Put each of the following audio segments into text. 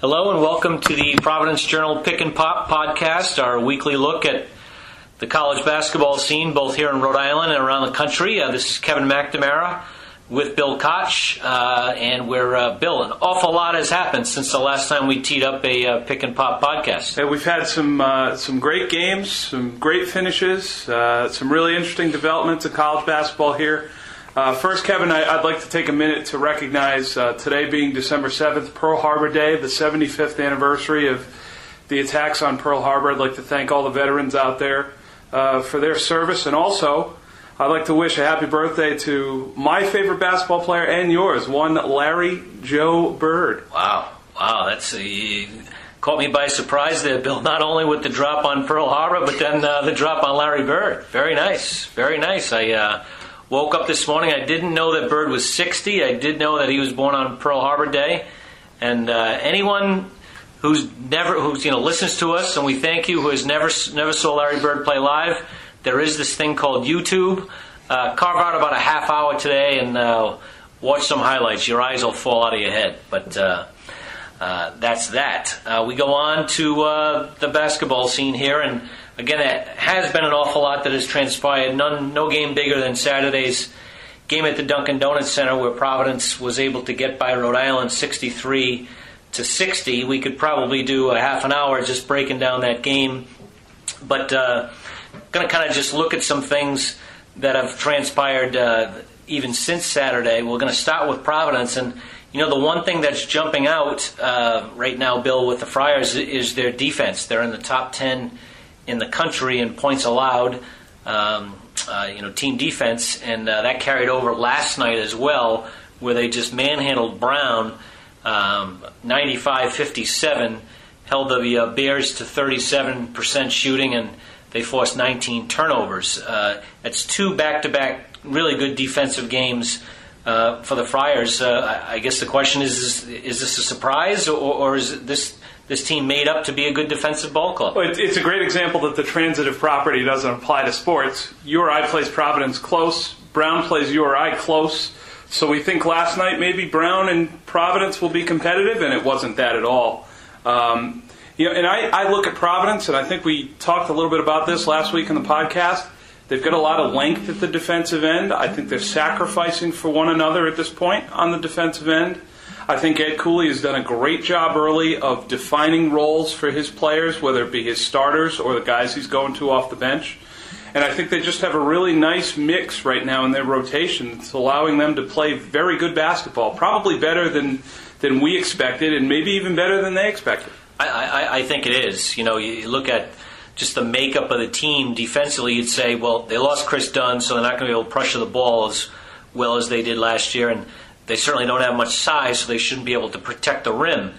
Hello and welcome to the Providence Journal Pick and Pop podcast, our weekly look at the college basketball scene both here in Rhode Island and around the country. Uh, this is Kevin McNamara with Bill Koch, uh, and we're uh, Bill. An awful lot has happened since the last time we teed up a uh, Pick and Pop podcast. We've had some uh, some great games, some great finishes, uh, some really interesting developments in college basketball here. Uh, first, Kevin, I, would like to take a minute to recognize uh, today being December 7th, Pearl Harbor Day, the 75th anniversary of the attacks on Pearl Harbor. I'd like to thank all the veterans out there uh, for their service. And also, I'd like to wish a happy birthday to my favorite basketball player and yours, one Larry Joe Bird. Wow. Wow. That's a caught me by surprise there, Bill. Not only with the drop on Pearl Harbor, but then uh, the drop on Larry Bird. Very nice, very nice. I uh, Woke up this morning. I didn't know that Bird was 60. I did know that he was born on Pearl Harbor Day. And uh, anyone who's never, who's you know listens to us, and we thank you, who has never never saw Larry Bird play live, there is this thing called YouTube. Uh, carve out about a half hour today and uh, watch some highlights. Your eyes will fall out of your head. But uh, uh, that's that. Uh, we go on to the basketball scene here, and again, it has been an awful lot that has transpired. None, no game bigger than Saturday's game at the Dunkin' Donuts Center, where Providence was able to get by Rhode Island 63 to 60. We could probably do a half an hour just breaking down that game, but uh, going to kind of just look at some things that have transpired uh, even since Saturday. We're going to start with Providence and you know, the one thing that's jumping out uh, right now, Bill, with the Friars is their defense. They're in the top 10 in the country in points allowed, um, uh, you know, team defense, and uh, that carried over last night as well, where they just manhandled Brown um, 95 57, held the uh, Bears to 37% shooting, and they forced 19 turnovers. Uh, it's two back to back really good defensive games uh, for the Friars. Uh, I guess the question is: Is, is this a surprise, or, or, is this this team made up to be a good defensive ball club? Well, it's a great example that the transitive property doesn't apply to sports. URI plays Providence close. Brown plays URI close. So we think last night maybe Brown and Providence will be competitive, and it wasn't that at all. Um, you know, and I, I look at Providence, and I think we talked a little bit about this last week in the podcast. They've got a lot of length at the defensive end. I think they're sacrificing for one another at this point on the defensive end. I think Ed Cooley has done a great job early of defining roles for his players, whether it be his starters or the guys he's going to off the bench. And I think they just have a really nice mix right now in their rotation. It's allowing them to play very good basketball, probably better than, than we expected, and maybe even better than they expected. I, I, I think it is. You know, you look at just the makeup of the team defensively, you'd say, well, they lost Kris Dunn, so they're not going to be able to pressure the ball as well as they did last year, and they certainly don't have much size, so they shouldn't be able to protect the rim.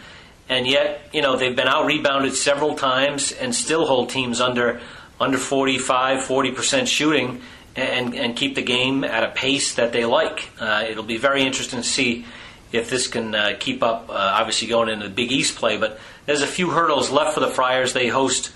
And yet, you know, they've been out rebounded several times and still hold teams under under 45, 40 percent shooting, and and keep the game at a pace that they like. Uh, it'll be very interesting to see if this can uh, keep up. Uh, obviously, going into the Big East play, but there's a few hurdles left for the Friars. They host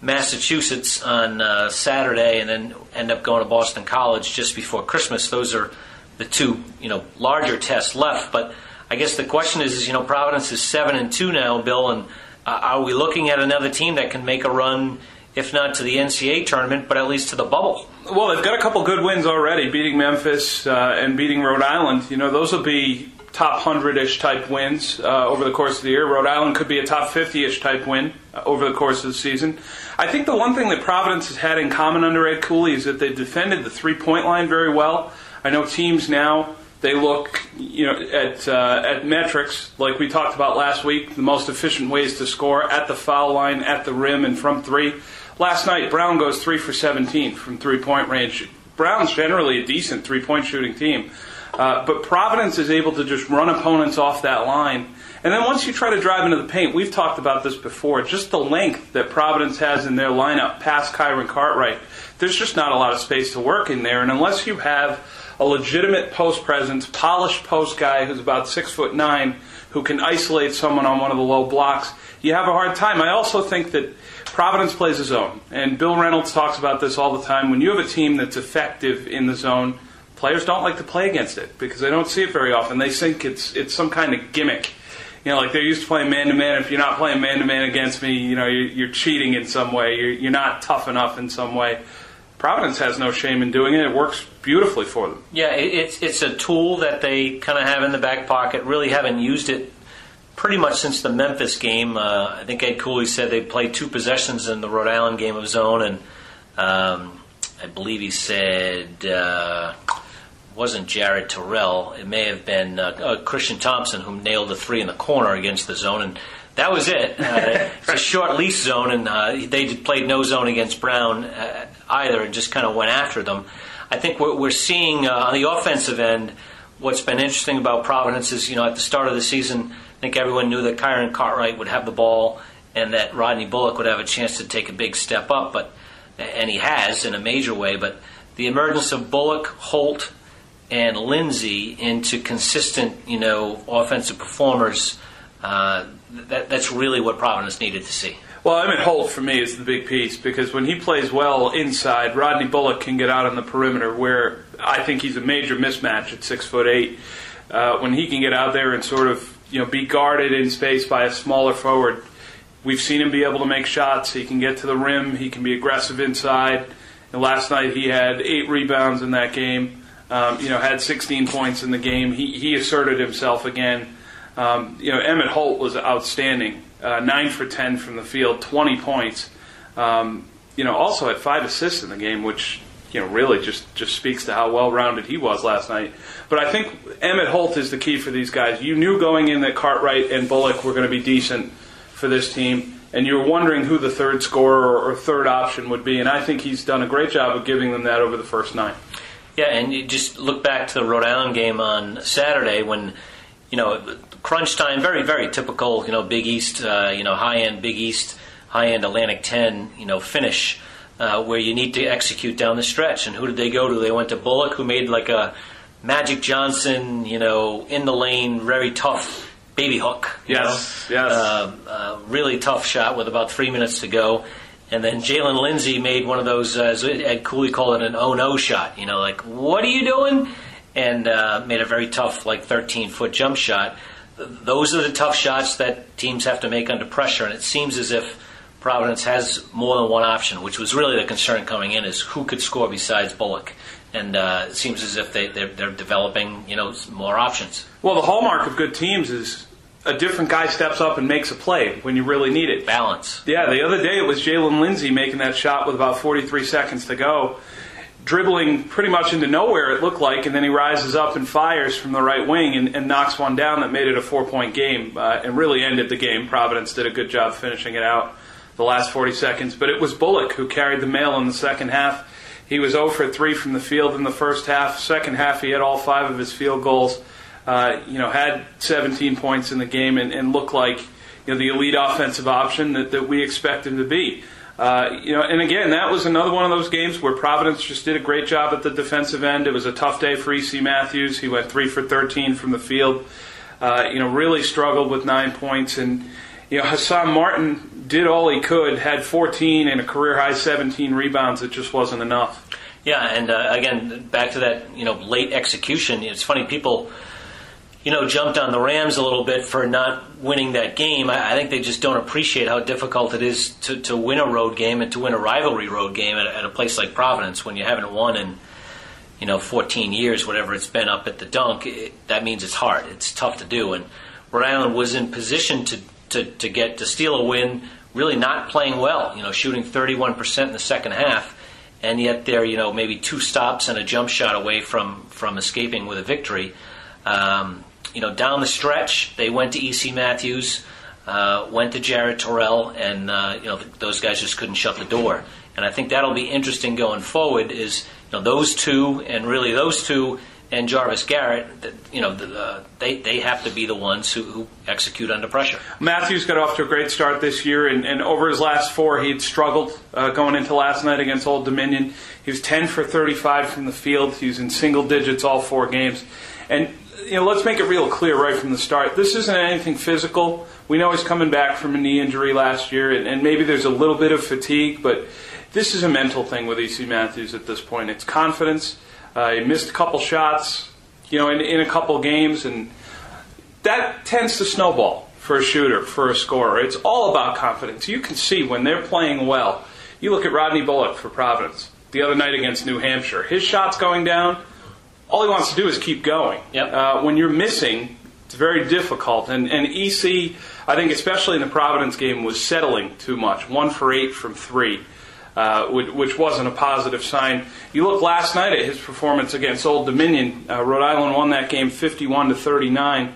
Massachusetts on uh, Saturday and then end up going to Boston College just before Christmas. Those are the two, you know, larger tests left. But I guess the question is, is you know, Providence is seven and two now, Bill, and uh, are we looking at another team that can make a run, if not to the NCAA tournament, but at least to the bubble? Well, they've got a couple good wins already, beating Memphis uh, and beating Rhode Island. You know, those will be top 100 ish type wins uh, over the course of the year. Rhode Island could be a top 50 ish type win uh, over the course of the season. I think the one thing that Providence has had in common under Ed Cooley is that they've defended the three point line very well. I know teams now. They look, you know, at uh, at metrics like we talked about last week. The most efficient ways to score at the foul line, at the rim, and from three. Last night, Brown goes three for 17 from three point range. Brown's generally a decent three point shooting team. Uh, but Providence is able to just run opponents off that line. And then once you try to drive into the paint, we've talked about this before, just the length that Providence has in their lineup past Kyron Cartwright, there's just not a lot of space to work in there. And unless you have a legitimate post presence, polished post guy who's about six foot nine, who can isolate someone on one of the low blocks, you have a hard time. I also think that Providence plays a zone, and Bill Reynolds talks about this all the time. When you have a team that's effective in the zone, players don't like to play against it because they don't see it very often. They think it's it's some kind of gimmick you know, like they're used to playing man to man. If you're not playing man to man against me, you know, you're, you're cheating in some way. You're, you're not tough enough in some way. Providence has no shame in doing it. It works beautifully for them. Yeah, it's it's a tool that they kind of have in the back pocket. Really haven't used it pretty much since the Memphis game. Uh, I think Ed Cooley said they played two possessions in the Rhode Island game of zone, and um, I believe he said uh, wasn't Jared Terrell. It may have been uh, uh, Christion Thompson who nailed the three in the corner against the zone, and that was it. Uh, it's a short lease zone, and uh, they played no zone against Brown uh, either, and just kind of went after them. I think what we're seeing uh, on the offensive end. What's been interesting about Providence is, you know, at the start of the season, I think everyone knew that Kyron Cartwright would have the ball and that Rodney Bullock would have a chance to take a big step up, but and he has in a major way. But the emergence of Bullock, Holt, and Lindsey into consistent, you know, offensive performers, uh, that, that's really what Providence needed to see. Well, I mean, Holt for me is the big piece because when he plays well inside, Rodney Bullock can get out on the perimeter where I think he's a major mismatch at six foot eight. Uh, when he can get out there and sort of you know be guarded in space by a smaller forward, we've seen him be able to make shots. He can get to the rim. He can be aggressive inside. And last night he had eight rebounds in that game. Um, you know, had 16 points in the game. He he asserted himself again. Um, you know, Emmitt Holt was outstanding. Uh, nine for 10 from the field, 20 points. Um, you know, also had five assists in the game, which you know really just just speaks to how well rounded he was last night. But I think Emmitt Holt is the key for these guys. You knew going in that Cartwright and Bullock were going to be decent for this team, and you were wondering who the third scorer or third option would be. And I think he's done a great job of giving them that over the first nine. Yeah, and you just look back to the Rhode Island game on Saturday when you know crunch time, very very typical. You know, Big East, uh, you know, high end Big East, high end Atlantic Ten, you know, finish. Uh, where you need to execute down the stretch. And who did they go to? They went to Bullock, who made like a Magic Johnson, you know, in the lane, very tough baby hook. Yes, know? yes. Uh, uh, really tough shot with about three minutes to go. And then Jalen Lindsey made one of those, uh, as Ed Cooley called it, an oh no shot. You know, like, what are you doing? And uh, made a very tough, like 13 foot jump shot. Those are the tough shots that teams have to make under pressure. And it seems as if Providence has more than one option, which was really the concern coming in: is who could score besides Bullock. And uh, it seems as if they, they're, they're developing, you know, more options. Well, the hallmark of good teams is a different guy steps up and makes a play when you really need it. Balance. Yeah, the other day it was Jalen Lindsey making that shot with about 43 seconds to go, dribbling pretty much into nowhere, it looked like, and then he rises up and fires from the right wing and, and knocks one down that made it a four point game uh, and really ended the game. Providence did a good job finishing it out the last 40 seconds. But it was Bullock who carried the mail in the second half. He was 0 for 3 from the field in the first half. Second half, he had all five of his field goals. Uh, you know, had 17 points in the game and, and looked like you know the elite offensive option that, that we expect him to be. Uh, you know, and again, that was another one of those games where Providence just did a great job at the defensive end. It was a tough day for EC Matthews. He went three for 13 from the field. Uh, you know, really struggled with nine points and you know, Hassan Martin did all he could, had 14 and a career high 17 rebounds. It just wasn't enough. Yeah, and uh, again, back to that, you know, late execution. It's funny, people, you know, jumped on the Rams a little bit for not winning that game. I, I think they just don't appreciate how difficult it is to, to win a road game and to win a rivalry road game at, at a place like Providence when you haven't won in, you know, 14 years, whatever it's been up at the dunk. It, that means it's hard. It's tough to do. And Rhode Island was in position to to, to get to steal a win, really not playing well. You know, shooting 31% in the second half, and yet they're you know maybe two stops and a jump shot away from from escaping with a victory. Um, you know, down the stretch, they went to EC Matthews, uh, went to Jared Terrell, and uh, you know those guys just couldn't shut the door. And I think that'll be interesting going forward. Is you know those two, and really those two and Jarvis Garrett, you know, uh, they, they have to be the ones who, who, execute under pressure. Matthews got off to a great start this year, and, and over his last four, he'd struggled uh, going into last night against Old Dominion. He was 10 for 35 from the field. He was in single digits all four games. And, you know, let's make it real clear right from the start. This isn't anything physical. We know he's coming back from a knee injury last year, and, and maybe there's a little bit of fatigue, but this is a mental thing with EC Matthews at this point. It's confidence uh, he missed a couple shots, you know, in, in a couple games, and that tends to snowball for a shooter, for a scorer. It's all about confidence. You can see when they're playing well. You look at Rodney Bullock for Providence the other night against New Hampshire. His shot's going down. All he wants to do is keep going. Yep. Uh, when you're missing, it's very difficult. And, and EC, I think, especially in the Providence game, was settling too much. One for eight from three. Uh, which, which, wasn't a positive sign. You look last night at his performance against Old Dominion. Uh, Rhode Island won that game 51 to 39.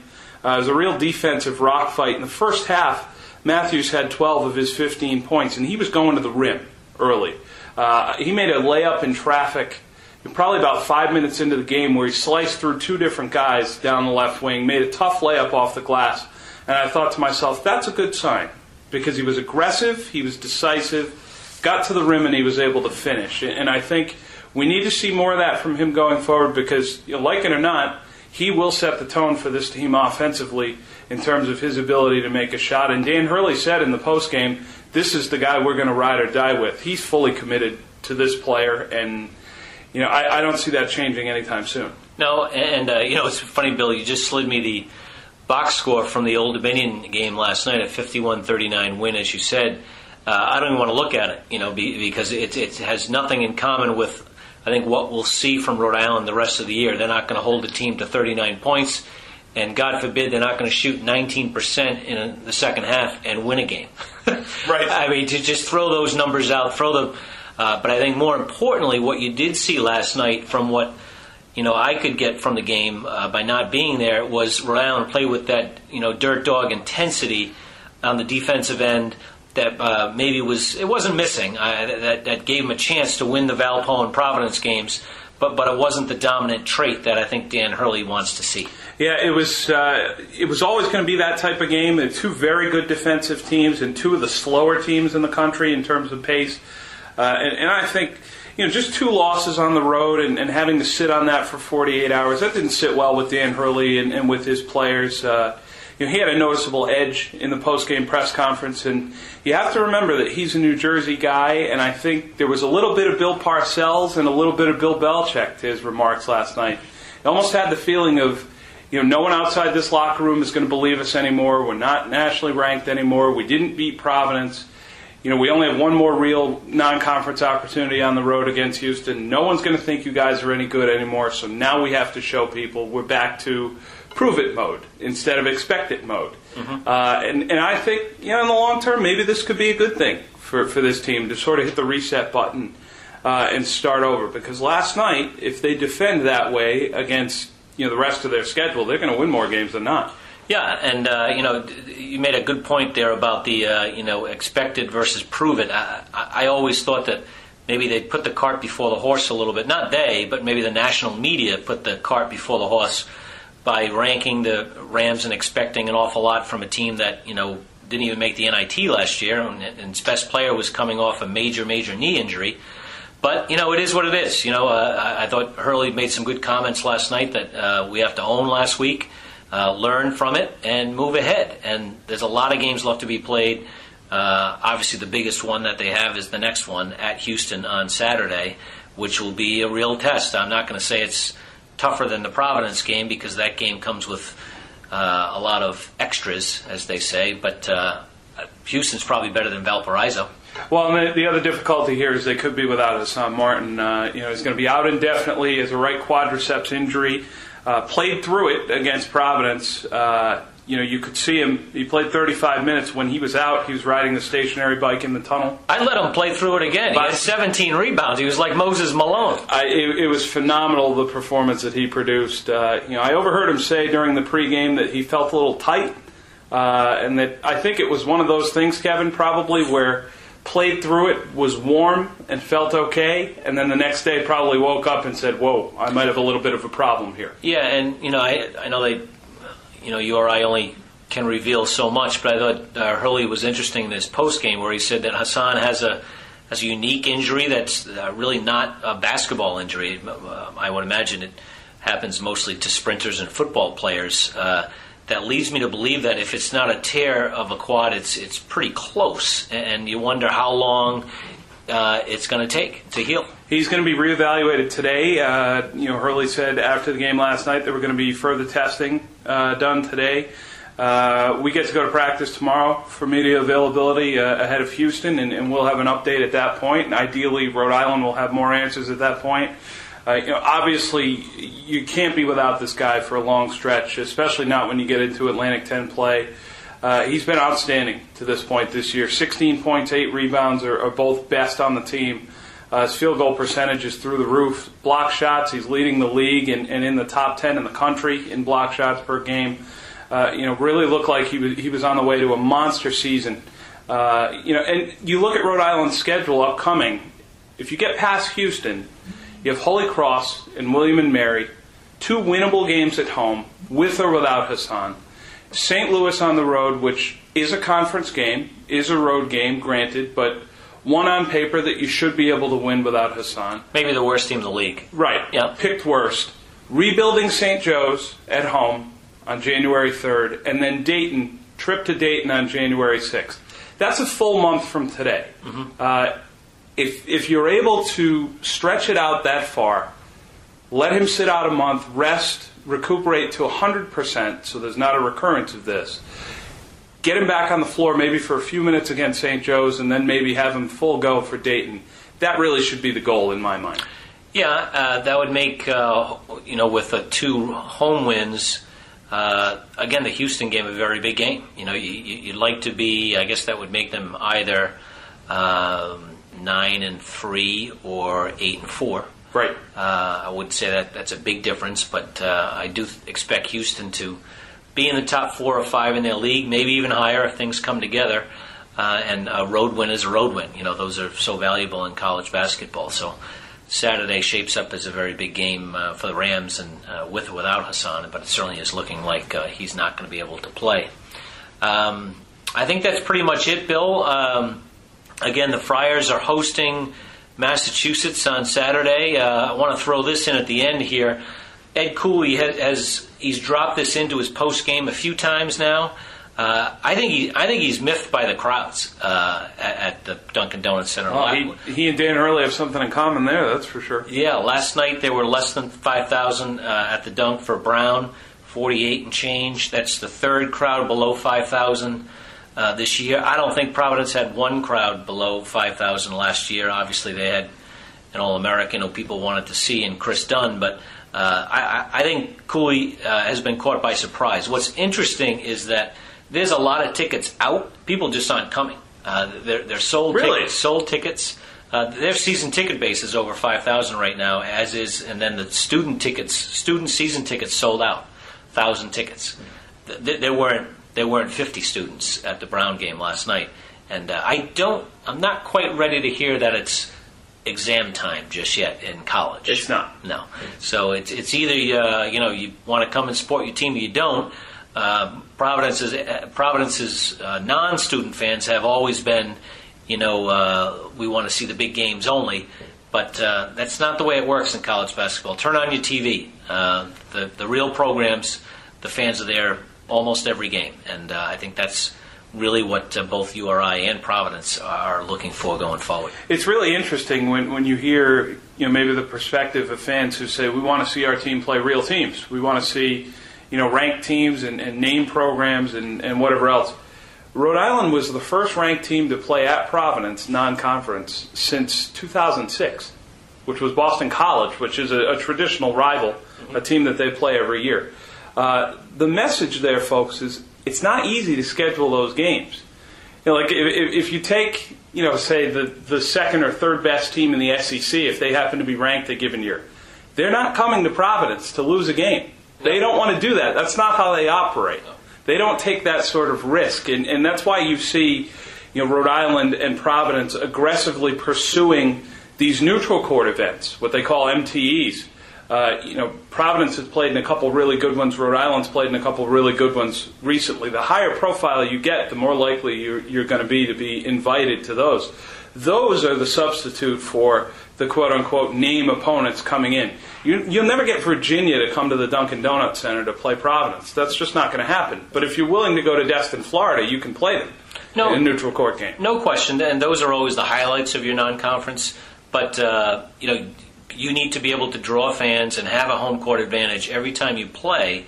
Uh, it was a real defensive rock fight. In the first half, Matthews had 12 of his 15 points, and he was going to the rim early. Uh, he made a layup in traffic probably about five minutes into the game where he sliced through two different guys down the left wing, made a tough layup off the glass. And I thought to myself, that's a good sign because he was aggressive, he was decisive, got to the rim, and he was able to finish. And I think we need to see more of that from him going forward because, you know, like it or not, he will set the tone for this team offensively in terms of his ability to make a shot. And Dan Hurley said in the postgame, this is the guy we're going to ride or die with. He's fully committed to this player, and you know, I, I don't see that changing anytime soon. No, and uh, you know, it's funny, Bill. You just slid me the box score from the Old Dominion game last night, a 51-39 win, as you said. Uh, I don't even want to look at it, you know, because it, it has nothing in common with, I think, what we'll see from Rhode Island the rest of the year. They're not going to hold the team to 39 points, and God forbid they're not going to shoot 19% in the second half and win a game. right. I mean, to just throw those numbers out, throw the uh, but I think more importantly, what you did see last night from what you know I could get from the game uh, by not being there was Rhode Island play with that you know dirt dog intensity on the defensive end that uh, maybe was it wasn't missing that that gave them a chance to win the Valpo and Providence games. But, but it wasn't the dominant trait that I think Dan Hurley wants to see. Yeah, it was. Uh, it was always going to be that type of game. They're two very good defensive teams and two of the slower teams in the country in terms of pace. Uh, and, and I think you know, just two losses on the road and, and, having to sit on that for 48 hours, that didn't sit well with Dan Hurley and, and with his players. Uh, you know, he had a noticeable edge in the post-game press conference, and you have to remember that he's a New Jersey guy, and I think there was a little bit of Bill Parcells and a little bit of Bill Belichick to his remarks last night. I almost had the feeling of, you know, no one outside this locker room is going to believe us anymore. We're not nationally ranked anymore. We didn't beat Providence you know, we only have one more real non-conference opportunity on the road against Houston. No one's going to think you guys are any good anymore. So now we have to show people we're back to prove it mode instead of expect it mode. Mm-hmm. Uh, and, and I think, you know, in the long term, maybe this could be a good thing for, for this team to sort of hit the reset button uh, and start over. Because last night, if they defend that way against, you know, the rest of their schedule, they're going to win more games than not. Yeah, and uh, you know, you made a good point there about the uh, you know expected versus proven. I, I always thought that maybe they put the cart before the horse a little bit. Not they, but maybe the national media put the cart before the horse by ranking the Rams and expecting an awful lot from a team that you know didn't even make the NIT last year, and, and its best player was coming off a major, major knee injury. But you know, it is what it is. You know, uh, I, I thought Hurley made some good comments last night that uh, we have to own last week uh, learn from it, and move ahead. And there's a lot of games left to be played. Uh, obviously, the biggest one that they have is the next one at Houston on Saturday, which will be a real test. I'm not going to say it's tougher than the Providence game because that game comes with uh, a lot of extras, as they say. But uh, Houston's probably better than Valparaiso. Well, the, the, other difficulty here is they could be without Hassan Martin. Uh, you know, he's going to be out indefinitely as a right quadriceps injury uh, played through it against Providence. Uh, you know, you could see him. He played 35 minutes. When he was out, he was riding the stationary bike in the tunnel. I let him play through it again. He had 17 rebounds. He was like Moses Malone. I, it, it, was phenomenal the performance that he produced. Uh, you know, I overheard him say during the pregame that he felt a little tight, uh, and that I think it was one of those things, Kevin, probably where played through it, was warm, and felt okay, and then the next day probably woke up and said, "Whoa, I might have a little bit of a problem here." Yeah, and you know, I I know they, you know, you or I only can reveal so much, but I thought uh, Hurley was interesting in this post game where he said that Hassan has a has a unique injury that's uh, really not a basketball injury. Uh, I would imagine it happens mostly to sprinters and football players. Uh, that leads me to believe that if it's not a tear of a quad, it's it's pretty close, and you wonder how long uh, it's going to take to heal. He's going to be reevaluated today. Uh, you know, Hurley said after the game last night there were going to be further testing uh, done today. Uh, we get to go to practice tomorrow for media availability uh, ahead of Houston, and, and, we'll have an update at that point. And ideally, Rhode Island will have more answers at that point. Uh, you know, obviously, you can't be without this guy for a long stretch, especially not when you get into Atlantic 10 play. Uh, he's been outstanding to this point this year. 16 points, 8 rebounds are, are both best on the team. Uh, his field goal percentage is through the roof. Block shots, he's leading the league and, and in the top 10 in the country in block shots per game. Uh, you know, really looked like he was, he was on the way to a monster season. Uh, you know, and you look at Rhode Island's schedule upcoming. If you get past Houston, you have Holy Cross and William and Mary, two winnable games at home, with or without Hassan. St. Louis on the road, which is a conference game, is a road game, granted, but one on paper that you should be able to win without Hassan. Maybe the worst team in the league. Right. Yeah. Picked worst. Rebuilding St. Joe's at home on January 3rd, and then Dayton, trip to Dayton on January 6th. That's a full month from today. Mm-hmm. Uh, if, if you're able to stretch it out that far, let him sit out a month, rest, recuperate to 100%, so there's not a recurrence of this get him back on the floor maybe for a few minutes against St. Joe's, and then maybe have him full go for Dayton. That really should be the goal in my mind. Yeah, uh, that would make uh, you know with the two home wins. Uh, again, the Houston game a very big game. You know, you, would like to be. I guess that would make them either um, nine and three or eight and four. Right. Uh, I would say that that's a big difference, but uh, I do expect Houston to be in the top four or five in their league, maybe even higher if things come together. Uh, and a road win is a road win. You know, those are so valuable in college basketball. So Saturday shapes up as a very big game uh, for the Rams, and uh, with or without Hassan. But it certainly is looking like uh, he's not going to be able to play. Um, I think that's pretty much it, Bill. Um, again, the Friars are hosting Massachusetts on Saturday. Uh, I want to throw this in at the end here. Ed Cooley has he's dropped this into his post game a few times now. Uh, I think he, I think he's miffed by the crowds uh, at, at, the Dunkin' Donuts Center. Oh, he, he, and Dan Hurley have something in common there, that's for sure. Yeah, last night there were less than five thousand uh, at the Dunk for Brown, forty-eight and change. That's the third crowd below five thousand uh, this year. I don't think Providence had one crowd below five thousand last year. Obviously, they had an All-American who people wanted to see in Kris Dunn, but uh, I, I, think Cooley uh, has been caught by surprise. What's interesting is that there's a lot of tickets out. People just aren't coming. Uh, they're, they're sold really? tickets. Sold tickets. Uh, their season ticket base is over five thousand right now, as is, and then the student tickets, student season tickets sold out, thousand tickets. There weren't there weren't fifty students at the Brown game last night, and uh, I don't. I'm not quite ready to hear that it's exam time just yet in college. It's not. No. So it's it's either uh, you know you want to come and support your team or you don't. Uh, Providence's Providence's uh, non-student fans have always been, you know, uh, we want to see the big games only. But uh, that's not the way it works in college basketball. Turn on your TV. Uh, the the real programs, the fans are there almost every game, and I think that's really what uh, both URI and Providence are looking for going forward. It's really interesting when, when you hear you know maybe the perspective of fans who say we want to see our team play real teams. We want to see you know ranked teams and, and name programs and, and whatever else. Rhode Island was the first ranked team to play at Providence non-conference since 2006, which was Boston College, which is a, a traditional rival, a team that they play every year. Uh, the message there, folks, is it's not easy to schedule those games. You know, like if, if you take, you know, say the, the second or third best team in the SEC, if they happen to be ranked a given year, they're not coming to Providence to lose a game. They don't want to do that. That's not how they operate. They don't take that sort of risk, and, and that's why you see, you know, Rhode Island and Providence aggressively pursuing these neutral court events, what they call MTEs uh, you know, Providence has played in a couple really good ones. Rhode Island's played in a couple really good ones recently. The higher profile you get, the more likely you're, you're going to be to be invited to those. Those are the substitute for the quote unquote name opponents coming in. You, will never get Virginia to come to the Dunkin' Donuts Center to play Providence. That's just not going to happen. But if you're willing to go to Destin, Florida, you can play them no, in a neutral court game. No question. And those are always the highlights of your non conference. But, uh, you know, you need to be able to draw fans and have a home court advantage every time you play.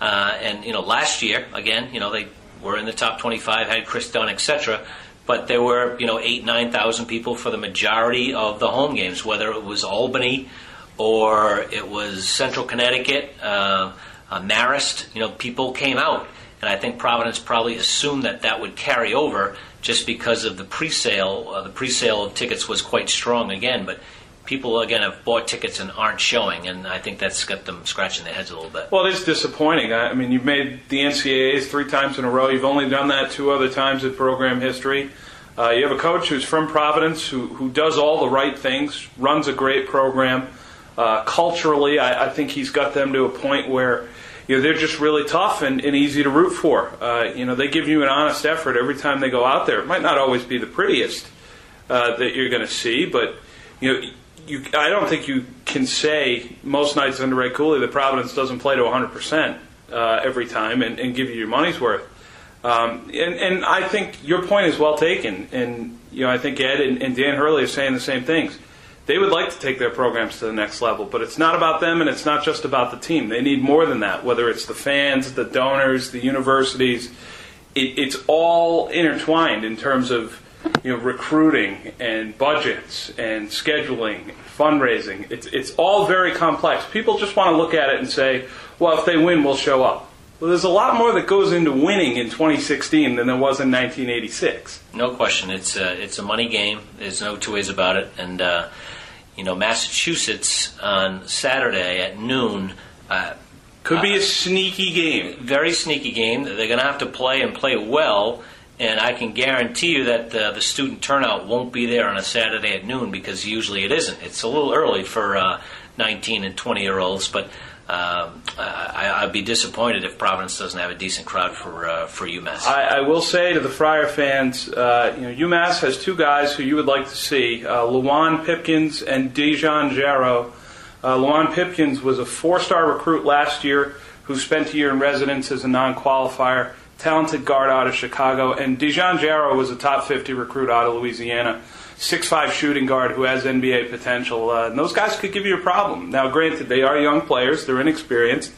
Uh, and you know, last year again, you know, they were in the top 25, had Kris Dunn, etc. But there were you know eight, nine thousand people for the majority of the home games, whether it was Albany or it was Central Connecticut, uh, uh, Marist. You know, people came out, and I think Providence probably assumed that that would carry over just because of the pre-sale. Uh, the pre-sale of tickets was quite strong again, but people again have bought tickets and aren't showing, and I think that's got them scratching their heads a little bit. Well, it is disappointing. I mean, you've made the NCAAs three times in a row. You've only done that two other times in program history. Uh, you have a coach who's from Providence who, who does all the right things, runs a great program. Uh, culturally, I, I, think he's got them to a point where you know they're just really tough and, and easy to root for. Uh, you know, they give you an honest effort every time they go out there. It might not always be the prettiest uh, that you're going to see, but you know you, I don't think you can say most nights under Ray Cooley that Providence doesn't play to 100% uh, every time and, and, give you your money's worth. Um, and, and, I think your point is well taken. And you know, I think Ed and, and Dan Hurley are saying the same things. They would like to take their programs to the next level, but it's not about them and it's not just about the team. They need more than that, whether it's the fans, the donors, the universities. It, it's all intertwined in terms of you know, recruiting and budgets and scheduling, fundraising. It's, it's all very complex. People just want to look at it and say, well, if they win, we'll show up. Well, there's a lot more that goes into winning in 2016 than there was in 1986. No question. It's a, it's a money game. There's no two ways about it. And, uh, you know, Massachusetts on Saturday at noon. Uh, Could be a sneaky game. Very sneaky game. They're going to have to play and play well and I can guarantee you that uh, the student turnout won't be there on a Saturday at noon because usually it isn't. It's a little early for uh, 19 and 20 year olds, but um, I, would be disappointed if Providence doesn't have a decent crowd for uh, for UMass. I, I, will say to the Friar fans, uh, you know, UMass has two guys who you would like to see: uh, Luwane Pipkins and DeJon Jarreau. Uh, Luwane Pipkins was a four-star recruit last year who spent a year in residence as a non-qualifier talented guard out of Chicago, and DeJon Jarreau was a top 50 recruit out of Louisiana. Six-five shooting guard who has NBA potential. Uh, and those guys could give you a problem. Now, granted, they are young players; they're inexperienced,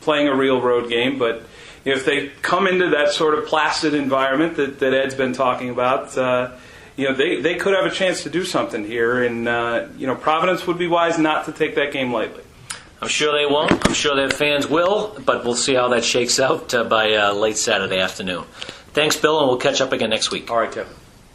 playing a real road game. But if they come into that sort of placid environment that, that Ed's been talking about, uh, you know, they, they could have a chance to do something here. And uh, you know, Providence would be wise not to take that game lightly. I'm sure they won't. I'm sure their fans will, but we'll see how that shakes out uh, by uh, late Saturday afternoon. Thanks, Bill, and we'll catch up again next week. All right, Kevin.